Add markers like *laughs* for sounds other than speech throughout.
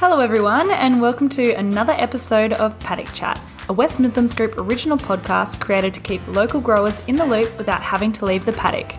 Hello, everyone, and welcome to another episode of Paddock Chat, a West Midlands Group original podcast created to keep local growers in the loop without having to leave the paddock.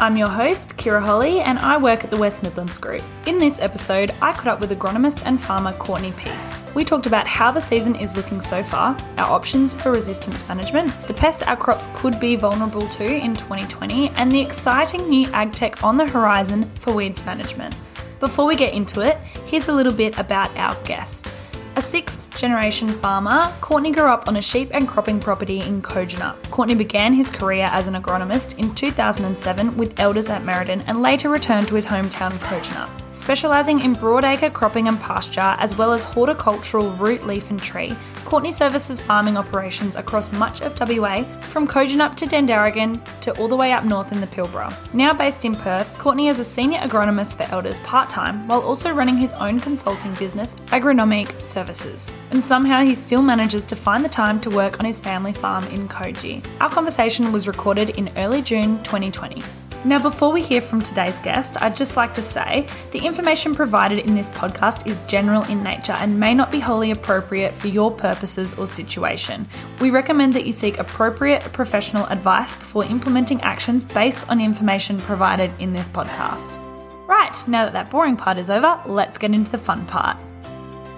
I'm your host, Kira Holly, and I work at the West Midlands Group. In this episode, I caught up with agronomist and farmer Courtney Peace. We talked about how the season is looking so far, our options for resistance management, the pests our crops could be vulnerable to in 2020, and the exciting new ag tech on the horizon for weeds management. Before we get into it, here's a little bit about our guest. A sixth generation farmer, Courtney grew up on a sheep and cropping property in Kojonup. Courtney began his career as an agronomist in 2007 with Elders at Merredin and later returned to his hometown Kojonup. Specialising in broadacre cropping and pasture, as well as horticultural root, leaf, and tree, Courtney services farming operations across much of WA, from Kojonup to Dandaragan to all the way up north in the Pilbara. Now based in Perth, Courtney is a senior agronomist for Elders part time while also running his own consulting business, Agronomic Services. And somehow he still manages to find the time to work on his family farm in Koji. Our conversation was recorded in early June 2020. Now, before we hear from today's guest, I'd just like to say the information provided in this podcast is general in nature and may not be wholly appropriate for your purposes or situation. We recommend that you seek appropriate professional advice before implementing actions based on information provided in this podcast. Right, now that that boring part is over, let's get into the fun part.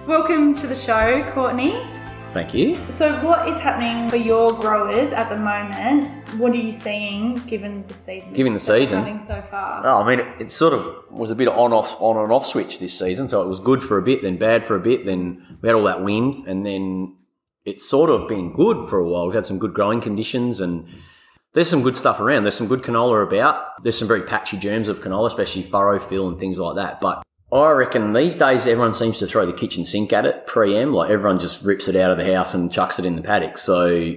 Welcome to the show, Courtney. Thank you. So, what is happening for your growers at the moment? What are you seeing given the season? Given the season? so far. Oh, I mean, it, it sort of was a bit of on off on and off switch this season. So it was good for a bit, then bad for a bit, then we had all that wind, and then it's sort of been good for a while. We've had some good growing conditions, and there's some good stuff around. There's some good canola about. There's some very patchy germs of canola, especially furrow fill and things like that. But I reckon these days everyone seems to throw the kitchen sink at it pre-em. Like everyone just rips it out of the house and chucks it in the paddock. So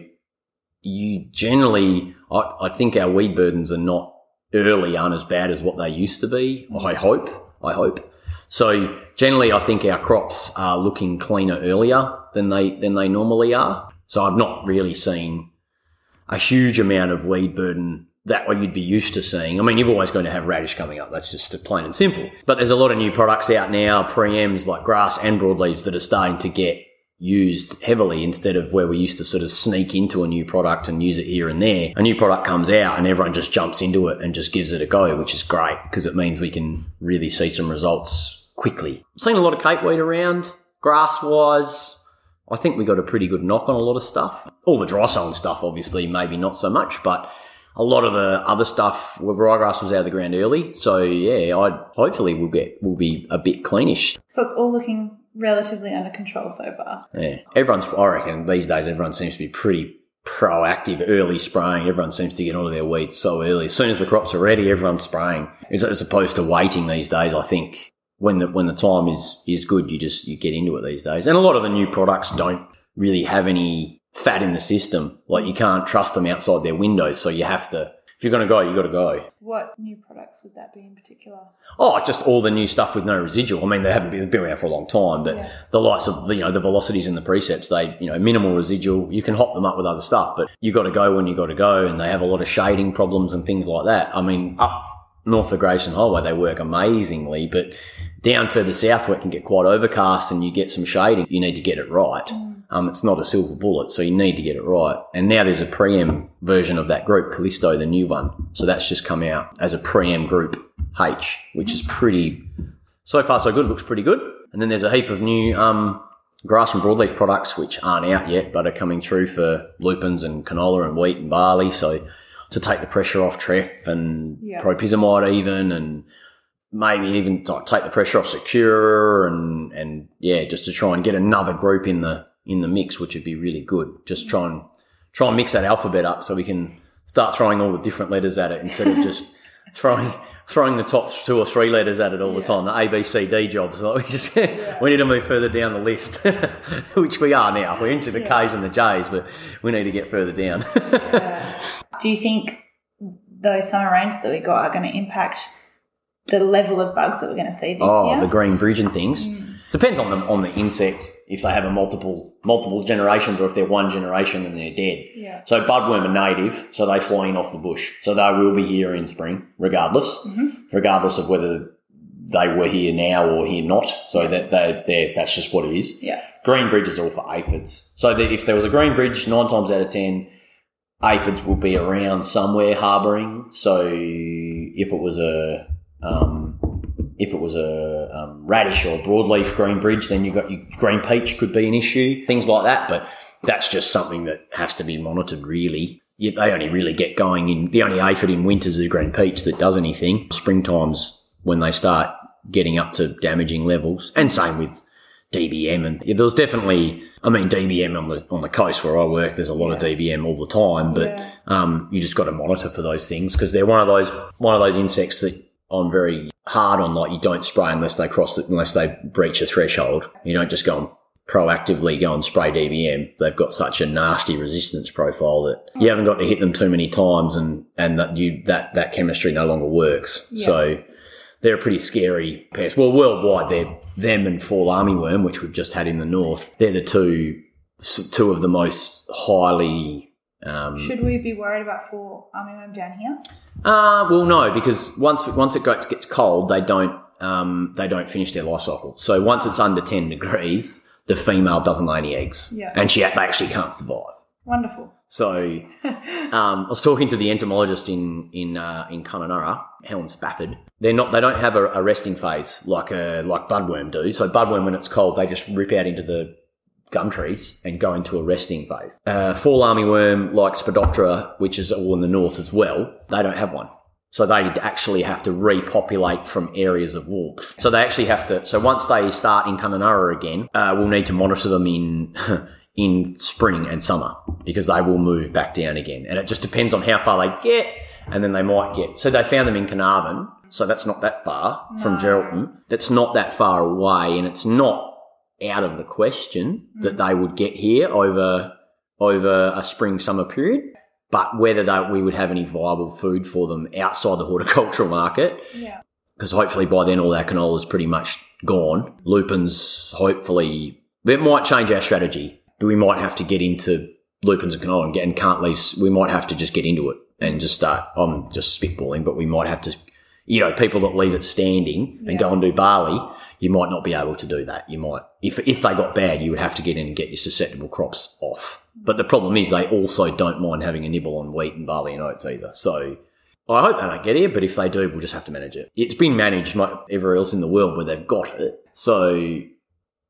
you generally, I, I think our weed burdens are not early aren't as bad as what they used to be. I hope. I hope. So generally, I think our crops are looking cleaner earlier than they than they normally are. So I've not really seen a huge amount of weed burden that what you'd be used to seeing. I mean, you're always going to have radish coming up. That's just plain and simple. But there's a lot of new products out now, pre-ems like grass and broadleaves that are starting to get used heavily instead of where we used to sort of sneak into a new product and use it here and there. A new product comes out and everyone just jumps into it and just gives it a go, which is great because it means we can really see some results quickly. I've Seen a lot of cape weed around, grass wise. I think we got a pretty good knock on a lot of stuff. All the dry sowing stuff, obviously, maybe not so much, but a lot of the other stuff, well, ryegrass was out of the ground early. So yeah, I hopefully we'll get, we'll be a bit cleanish. So it's all looking relatively under control so far. Yeah. Everyone's, I reckon these days everyone seems to be pretty proactive early spraying. Everyone seems to get onto their weeds so early. As soon as the crops are ready, everyone's spraying. As, as opposed to waiting these days, I think when the, when the time is, is good, you just, you get into it these days. And a lot of the new products don't really have any fat in the system. Like you can't trust them outside their windows. So you have to, if you're going to go, you've got to go. What new products would that be in particular? Oh, just all the new stuff with no residual. I mean, they haven't been, been around for a long time, but Yeah. the likes of you know the velocities and the precepts, they you know minimal residual. You can hop them up with other stuff, but you've got to go when you've got to go, and they have a lot of shading problems and things like that. I mean, up north of Grayson Highway, they work amazingly, but down further south where it can get quite overcast and you get some shading, you need to get it right. Um, it's not a silver bullet, so you need to get it right. And now there's a pre-em version of that group, Callisto, the new one. So that's just come out as a pre-em group H, which is pretty, so far so good, looks pretty good. And then there's a heap of new, um, grass and broadleaf products which aren't out yet, but are coming through for lupins and canola and wheat and barley. So to take the pressure off treff and Yeah. propyzamide even and maybe even to take the pressure off Sakura and and yeah just to try and get another group in the in the mix which would be really good. Just try and try and mix that alphabet up so we can start throwing all the different letters at it instead of *laughs* just throwing throwing the top two or three letters at it all the time. The a b c d jobs. Like *laughs* we just we need to move further down the list *laughs* which we are now. We're into the k's and the j's but we need to get further down. Do you think those summer rains that we got are going to impact the level of bugs that we're going to see this Oh, year? the green bridge and things. Mm. Depends on the on the insect. If they have a multiple multiple generations, or if they're one generation and they're dead. Yeah. So budworm are native, so they fly in off the bush. So they will be here in spring, regardless, mm-hmm. regardless of whether they were here now or here not. So that they, they that's just what it is. Yeah. Green bridge is all for aphids. So that if there was a green bridge, nine times out of ten, aphids will be around somewhere harbouring. So if it was a um, if it was a um, radish or broadleaf green bridge, then you got your green peach could be an issue, things like that. But that's just something that has to be monitored. Really, yeah, they only really get going in the only aphid in winters is the green peach that does anything. Springtime's when they start getting up to damaging levels, and same with DBM. And yeah, there's definitely, I mean, DBM on the on the coast where I work, there's a lot of DBM all the time, but Yeah. um, you just got to monitor for those things because they're one of those one of those insects that I'm very hard on. Like you don't spray unless they cross it, unless they breach a threshold. You don't just go and proactively go and spray DBM. They've got such a nasty resistance profile that you haven't got to hit them too many times, and and that you that that chemistry no longer works. Yeah. So they're a pretty scary pest. Well, worldwide, they're them and fall armyworm, which we've just had in the north. They're the two two of the most highly. Um, Should we be worried about fall armyworm down here? uh, well, no, because once once it gets, gets cold, they don't um, they don't finish their life cycle. So once it's under ten degrees, the female doesn't lay any eggs, Yeah. and she they actually can't survive. Wonderful. So um, I was talking to the entomologist in in uh, in Kununurra, Helen Spafford. They're not they don't have a, a resting phase like a like budworm do. So budworm when it's cold, they just rip out into the gum trees and go into a resting phase. Uh, fall armyworm like Spodoptera, which is all in the north as well, they don't have one. So they actually have to repopulate from areas of warmth. So they actually have to. So once they start in Kununurra again, uh, we'll need to monitor them in *laughs* in spring and summer because they will move back down again. And it just depends on how far they get, and then they might get. So they found them in Carnarvon, so that's not that far from Geraldton. That's not that far away, and it's not out of the question that mm. they would get here over over a spring summer period. But whether they, we would have any viable food for them outside the horticultural market, Yeah. because hopefully by then all our canola is pretty much gone. Lupins, hopefully, it might change our strategy, but we might have to get into lupins and canola and, get, and can't leave. We might have to just get into it and just start. I'm just spitballing, but we might have to, you know, people that leave it standing and Yeah. go and do barley. You might not be able to do that. You might, if if they got bad, you would have to get in and get your susceptible crops off. But the problem is they also don't mind having a nibble on wheat and barley and oats either. So I hope they don't get here, but if they do, we'll just have to manage it. It's been managed everywhere else in the world where they've got it. So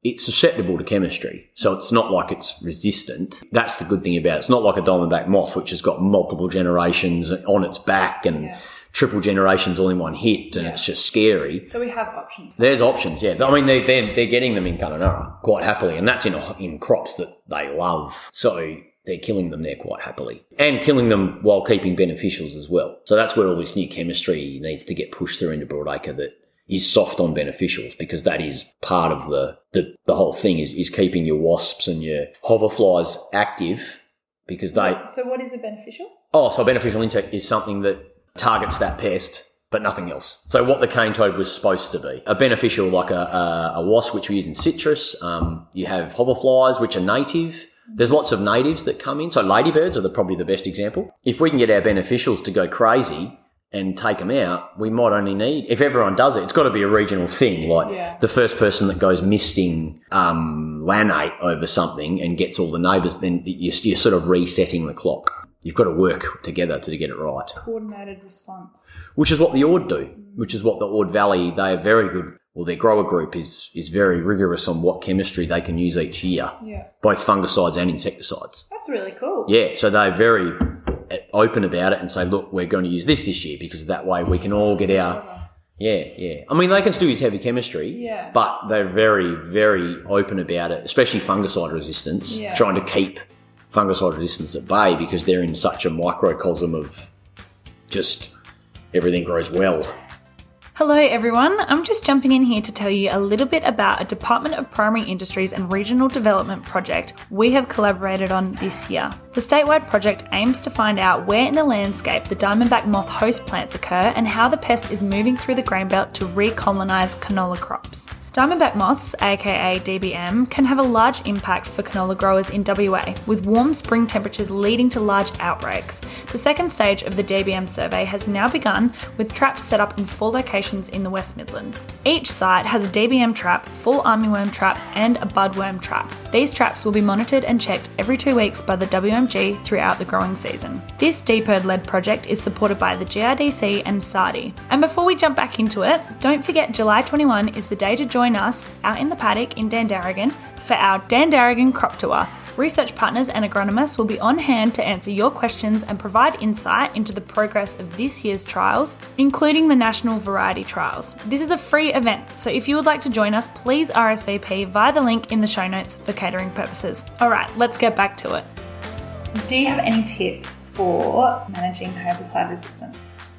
it's susceptible to chemistry. So it's not like it's resistant. That's the good thing about it. It's not like a diamondback moth, which has got multiple generations on its back and Yeah. Triple generations all in one hit, and Yeah. it's just scary. So we have options. There's options, yeah. I mean, they're, they're, they're getting them in Kununurra quite happily, and that's in, in crops that they love. So they're killing them there quite happily. And killing them while keeping beneficials as well. So that's where all this new chemistry needs to get pushed through into Broadacre that is soft on beneficials because that is part of the, the, the whole thing is, is keeping your wasps and your hoverflies active because they, So what is a beneficial? Oh, so a beneficial insect is something that targets that pest, but nothing else. So what the cane toad was supposed to be. A beneficial like a, a, a wasp, which we use in citrus. Um, you have hoverflies, which are native. There's lots of natives that come in. So ladybirds are the, probably the best example. If we can get our beneficials to go crazy and take them out, we might only need, if everyone does it, it's got to be a regional thing. Like Yeah. the first person that goes misting um, Lannate over something and gets all the neighbours, then you're, you're sort of resetting the clock. You've got to work together to get it right, Coordinated response. which is what the Ord do, which is what the Ord Valley, they are very good. Well, their grower group is, is very rigorous on what chemistry they can use each year, Yeah. both fungicides and insecticides. That's really cool. Yeah, so they're very uh, open about it and say, look, we're going to use this this year because that way we can all get our. Yeah, yeah. I mean, they can still use heavy chemistry, Yeah. but they're very, very open about it, especially fungicide resistance, Yeah. trying to keep fungicide resistance at bay because they're in such a microcosm of just everything grows well. Hello, everyone. I'm just jumping in here to tell you a little bit about a Department of Primary Industries and Regional Development project we have collaborated on this year. The statewide project aims to find out where in the landscape the diamondback moth host plants occur and how the pest is moving through the grain belt to recolonise canola crops. Diamondback moths, aka DBM, can have a large impact for canola growers in WA, with warm spring temperatures leading to large outbreaks. The second stage of the DBM survey has now begun, with traps set up in four locations in the West Midlands. Each site has a DBM trap, fall armyworm trap, and a budworm trap. These traps will be monitored and checked every two weeks by the WMG throughout the growing season. This DPIRD led project is supported by the GRDC and SARDI. And before we jump back into it, don't forget July 21 is the day to join us out in the paddock in Dandaragan for our Dandaragan crop tour. Research partners and agronomists will be on hand to answer your questions and provide insight into the progress of this year's trials, including the national variety trials. This is a free event, so if you would like to join us, please RSVP via the link in the show notes for catering purposes. All right, let's get back to it. Do you have any tips for managing herbicide resistance?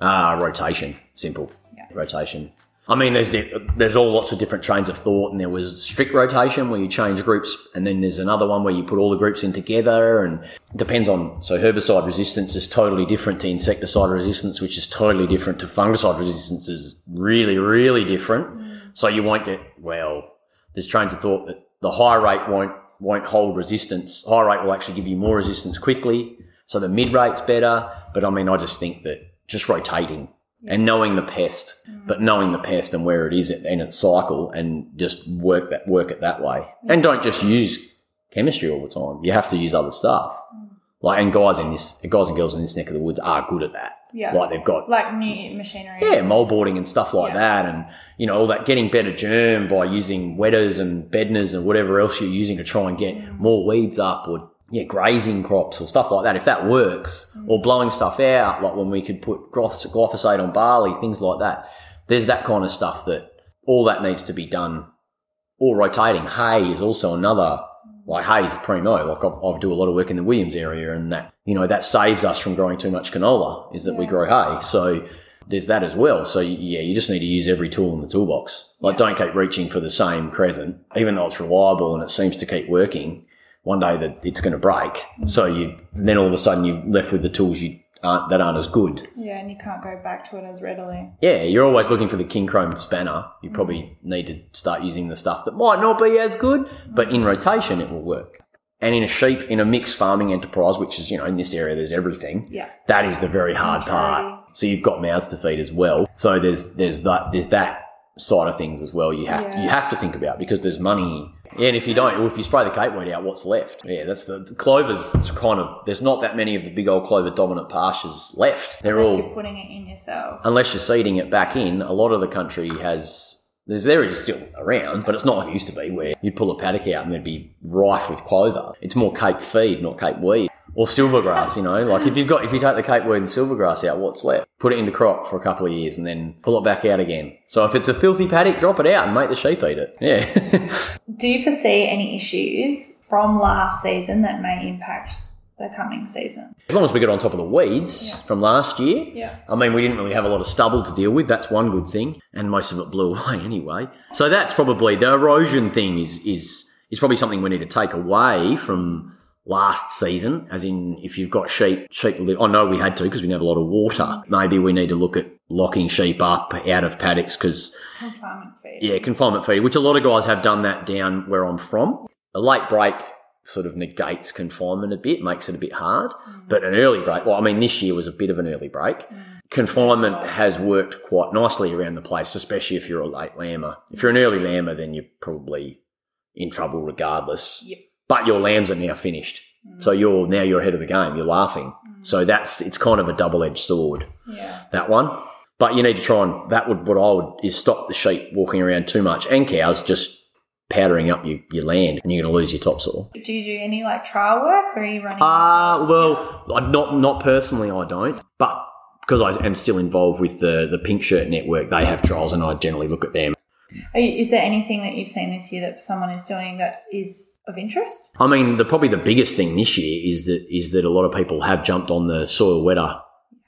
Ah, rotation. Simple. Yeah. Rotation. I mean, there's di- there's all lots of different trains of thought, and there was strict rotation where you change groups, and then there's another one where you put all the groups in together, and depends on. So herbicide resistance is totally different to insecticide resistance, which is totally different to fungicide resistance. Is really really different. Mm. So you won't get well. There's trains of thought that the high rate won't won't hold resistance. High rate will actually give you more resistance quickly. So the mid rate's better. But I mean, I just think that just rotating and knowing the pest, mm. but knowing the pest and where it is in its cycle and just work that, work it that way. And don't just use chemistry all the time. You have to use other stuff. Mm. Like, and guys in this, guys and girls in this neck of the woods are good at that. Yeah. Like they've got Like new machinery. yeah, moldboarding and stuff like Yeah. that, and you know all that getting better germ by using wetters and bedners and whatever else you're using to try and get mm. more weeds up, or yeah, grazing crops or stuff like that. If that works, or blowing stuff out, like when we could put glyphosate on barley, things like that. There's that kind of stuff that all that needs to be done. Or rotating hay is also another. Like hay's primo. Like I, I do a lot of work in the Williams area, and that you know that saves us from growing too much canola. Is that we grow hay, so there's that as well. So yeah, you just need to use every tool in the toolbox. Like don't keep reaching for the same crescent, even though it's reliable and it seems to keep working. One day that it's going to break, so you then all of a sudden you're left with the tools you aren't that aren't as good. Yeah, and you can't go back to it as readily. Yeah, you're always looking for the Kincrome spanner. You mm. probably need to start using the stuff that might not be as good, but in rotation it will work. And in a sheep, in a mixed farming enterprise, which is, you know, in this area there's everything. Yeah. That is the very hard part. So you've got mouths to feed as well. So there's there's that there's that side of things as well. You have Yeah. you have to think about because there's money. Yeah, and if you don't, if you spray the cape weed out, what's left? Yeah, that's the, the clovers. It's kind of there's not that many of the big old clover dominant pastures left. They're Unless all you're putting it in yourself. unless you're seeding it back in, a lot of the country has. There's there is still around, but it's not like it used to be, where you'd pull a paddock out and there'd be rife with clover. It's more cape feed, not cape weed or silvergrass. You know, like if you've got if you take the cape weed and silvergrass out, what's left? Put it into crop for a couple of years and then pull it back out again. So if it's a filthy paddock, drop it out and make the sheep eat it. Yeah. *laughs* Do you foresee any issues from last season that may impact the coming season? as long as we get on top of the weeds Yeah. from last year, Yeah. I mean, we didn't really have a lot of stubble to deal with. That's one good thing, and most of it blew *laughs* away anyway. So that's probably the erosion thing is is is probably something we need to take away from last season. As in, if you've got sheep, sheep. Li- I know we had to because we didn't have a lot of water. Maybe we need to look at locking sheep up out of paddocks because Confinement feed. yeah, confinement feed, which a lot of guys have done that down where I'm from. A late break sort of negates confinement a bit, makes it a bit hard. Mm. But an early break, well, I mean, this year was a bit of an early break. Mm. Confinement has worked quite nicely around the place, especially if you're a late lammer. If you're an early lammer, then you're probably in trouble regardless. Yep. But your lambs are now finished. So you're now you're ahead of the game. You're laughing. So that's it's kind of a double edged sword Yeah. that one. But you need to try and that would what I would is stop the sheep walking around too much and cows just powdering up your, your land and you're going to lose your topsoil. Do you do any like trial work or are you running? Uh, well, I- not not personally, I don't, but because I am still involved with the the Pink Shirt Network, they have trials, and I generally look at them. Is there anything that you've seen this year that someone is doing that is of interest? I mean, the probably the biggest thing this year is that is that a lot of people have jumped on the soil wetter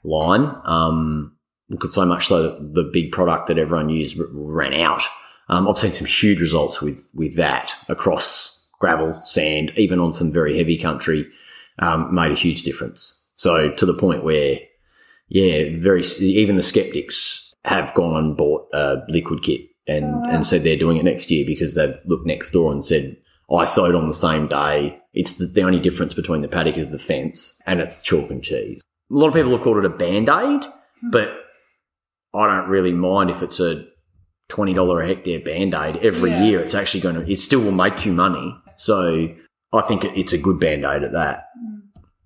line. Um, because so much so that the big product that everyone used ran out. Um, I've seen some huge results with with that across gravel, sand, even on some very heavy country. Um, made a huge difference. So to the point where, yeah, very even the skeptics have gone and bought a liquid kit and Oh, wow. and said they're doing it next year because they've looked next door and said I sowed on the same day. It's the, the only difference between the paddock is the fence and it's chalk and cheese. A lot of people have called it a band aid, Hmm. but I don't really mind if it's a twenty dollar a hectare band aid every Yeah. year. It's actually going to it still will make you money. So I think it's a good band aid at that.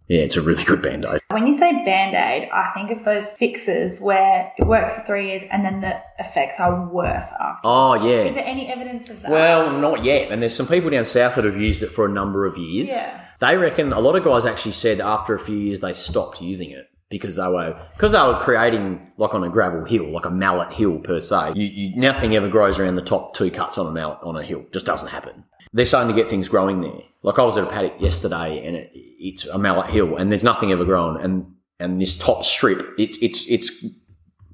Yeah, it's a really good band aid. When you say band aid, I think of those fixes where it works for three years and then the effects are worse after. Oh yeah. Is there any evidence of that? Well, not yet. And there's some people down south that have used it for a number of years. Yeah. They reckon a lot of guys actually said after a few years they stopped using it because they were because they were creating like on a gravel hill, like a mallet hill per se. You, you, nothing ever grows around the top two cuts on a mallet on a hill. Just doesn't happen. They're starting to get things growing there. Like I was at a paddock yesterday and it, it's a mallet hill and there's nothing ever grown and and this top strip it's it's it's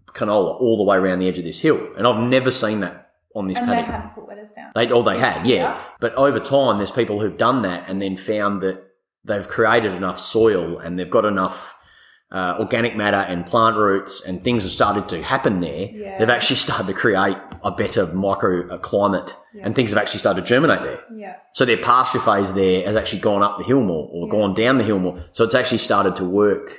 canola all the way around the edge of this hill and I've never seen that on this and they paddock. haven't put wetters down. They, or they had, yeah. Yeah. But over time, there's people who've done that and then found that they've created enough soil and they've got enough uh, organic matter and plant roots and things have started to happen there. Yeah. They've actually *laughs* started to create a better microclimate Yeah. and things have actually started to germinate there. Yeah. So their pasture phase there has actually gone up the hill more or Yeah. gone down the hill more. So it's actually started to work.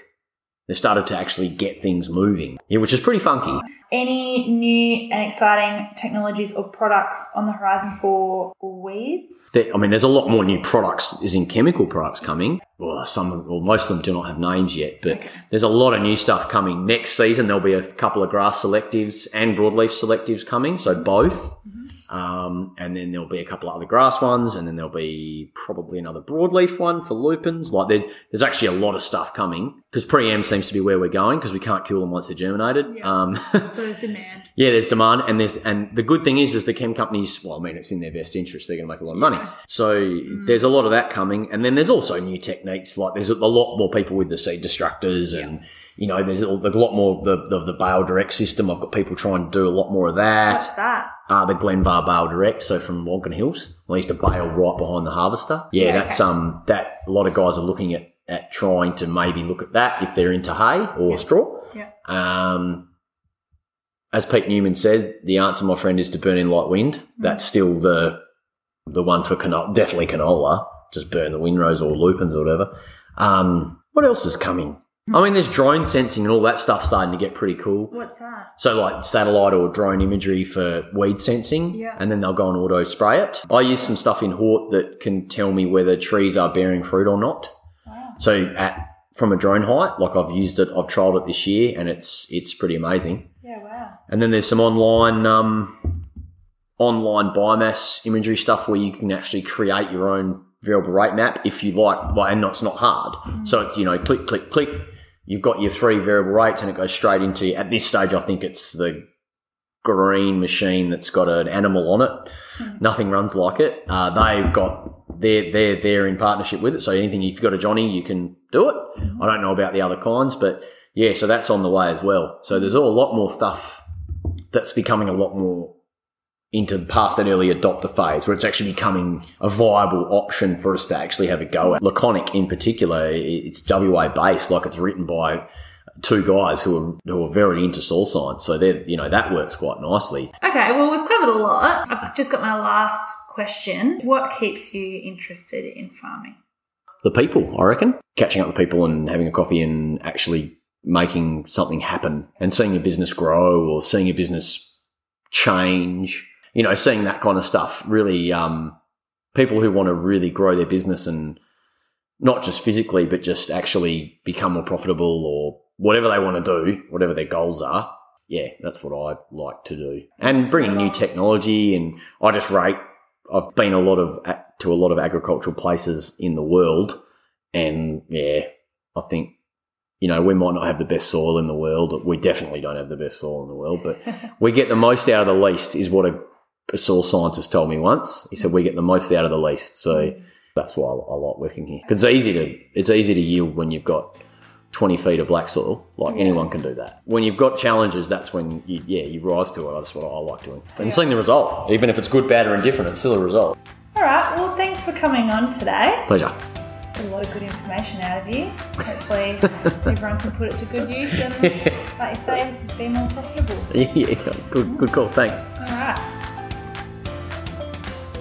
They've started to actually get things moving. Yeah, which is pretty funky. Any new and exciting technologies or products on the horizon for weeds? There, I mean, there's a lot more new products, is in chemical products coming. Well, some, well, most of them do not have names yet, but Okay. there's a lot of new stuff coming. Next season, there'll be a couple of grass selectives and broadleaf selectives coming, so both. Mm-hmm. Um, and then there'll be a couple of other grass ones, and then there'll be probably another broadleaf one for lupins. Like there's, there's actually a lot of stuff coming because pre-em seems to be where we're going because we can't kill them once they're germinated. Yeah. Um, So *laughs* there's demand. Yeah, there's demand, and there's and the good thing is, is the chem companies. Well, I mean, it's in their best interest; they're going to make a lot of money. So there's a lot of that coming, and then there's also new techniques. Like there's a lot more people with the seed destructors, and you know, there's a, lot more the, the the Bale Direct system. I've got people trying to do a lot more of that. What's that? Uh, the Glenvar Bale Direct, so from Wongan Hills. I used to bale right behind the harvester. Yeah, Yeah, that's okay. um that a lot of guys are looking at at trying to maybe look at that if they're into hay or straw. Yeah. Um, as Pete Newman says, the answer, my friend, is to burn in light wind. That's still the the one for canola, definitely canola. Just burn the windrows or lupins or whatever. Um, what else is coming? I mean, there's drone sensing and all that stuff starting to get pretty cool. What's that? So, like satellite or drone imagery for weed sensing, Yeah. and then they'll go and auto spray it. I use some stuff in Hort that can tell me whether trees are bearing fruit or not. Wow. So, at from a drone height, like I've used it, I've trialed it this year, and it's it's pretty amazing. Yeah, wow. And then there's some online um, online biomass imagery stuff where you can actually create your own variable rate map if you like, like and it's not hard. So it's you know click click click. You've got your three variable rates, and it goes straight into. At this stage, I think it's the green machine that's got an animal on it. Nothing runs like it. Uh, they've got they're they're they're in partnership with it. So anything if you've got a Johnny, you can do it. I don't know about the other kinds, but yeah, so that's on the way as well. So there's a lot more stuff that's becoming a lot more into the past that early adopter phase, where it's actually becoming a viable option for us to actually have a go at. Laconic, in particular, it's WA based, like it's written by two guys who are who are very into soil science. So they you know that works quite nicely. Okay, well, we've covered a lot. I've just got my last question. What keeps you interested in farming? the people, I reckon. Catching up with people and having a coffee and actually making something happen and seeing a business grow or seeing a business change, you know, seeing that kind of stuff. Really, um, people who want to really grow their business and not just physically, but just actually become more profitable or whatever they want to do, whatever their goals are. Yeah, that's what I like to do. And bringing new technology and I just rate I've been a lot of to a lot of agricultural places in the world, and yeah, I think you know we might not have the best soil in the world. We definitely don't have the best soil in the world, but *laughs* we get the most out of the least. Is what a, a soil scientist told me once. He said we get the most out of the least. So mm. that's why I, I like working here because it's easy to it's easy to yield when you've got. 20 feet of black soil, like mm. anyone can do that. When you've got challenges, that's when you, yeah, you rise to it. That's what I like doing. And seeing the result, even if it's good, bad, or indifferent, it's still a result. All right, well, thanks for coming on today. Pleasure. Got a lot of good information out of you. Hopefully, *laughs* everyone can put it to good use and, like you say, be more profitable. *laughs* yeah, good, good call. Thanks. All right.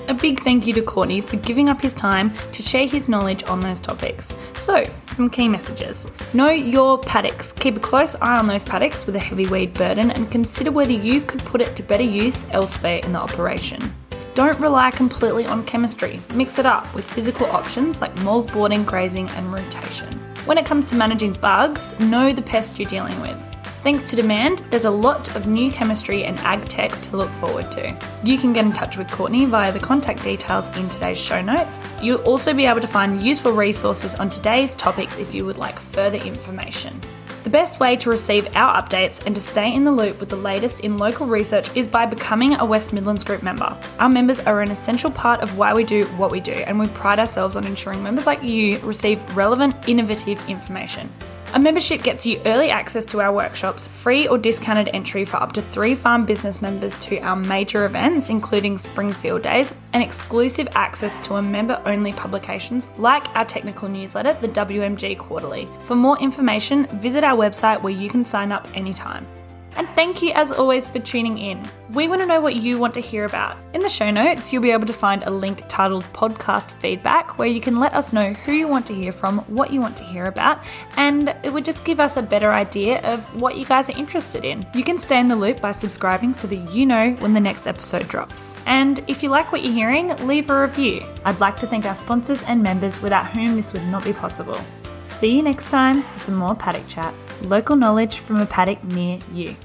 A big thank you to Courtney for giving up his time to share his knowledge on those topics. So, some key messages. Know your paddocks. Keep a close eye on those paddocks with a heavy weed burden and consider whether you could put it to better use elsewhere in the operation. Don't rely completely on chemistry. Mix it up with physical options like moldboarding, grazing, and rotation. When it comes to managing bugs, know the pest you're dealing with. Thanks to demand, there's a lot of new chemistry and ag tech to look forward to. You can get in touch with Courtney via the contact details in today's show notes. You'll also be able to find useful resources on today's topics if you would like further information. The best way to receive our updates and to stay in the loop with the latest in local research is by becoming a West Midlands Group member. Our members are an essential part of why we do what we do, and we pride ourselves on ensuring members like you receive relevant, innovative information. A membership gets you early access to our workshops, free or discounted entry for up to three farm business members to our major events, including Springfield Days, and exclusive access to a member only publications like our technical newsletter, the WMG Quarterly. For more information, visit our website where you can sign up anytime. And thank you as always for tuning in. We want to know what you want to hear about. In the show notes, you'll be able to find a link titled Podcast Feedback where you can let us know who you want to hear from, what you want to hear about, and it would just give us a better idea of what you guys are interested in. You can stay in the loop by subscribing so that you know when the next episode drops. And if you like what you're hearing, leave a review. I'd like to thank our sponsors and members without whom this would not be possible. See you next time for some more paddock chat. Local knowledge from a paddock near you.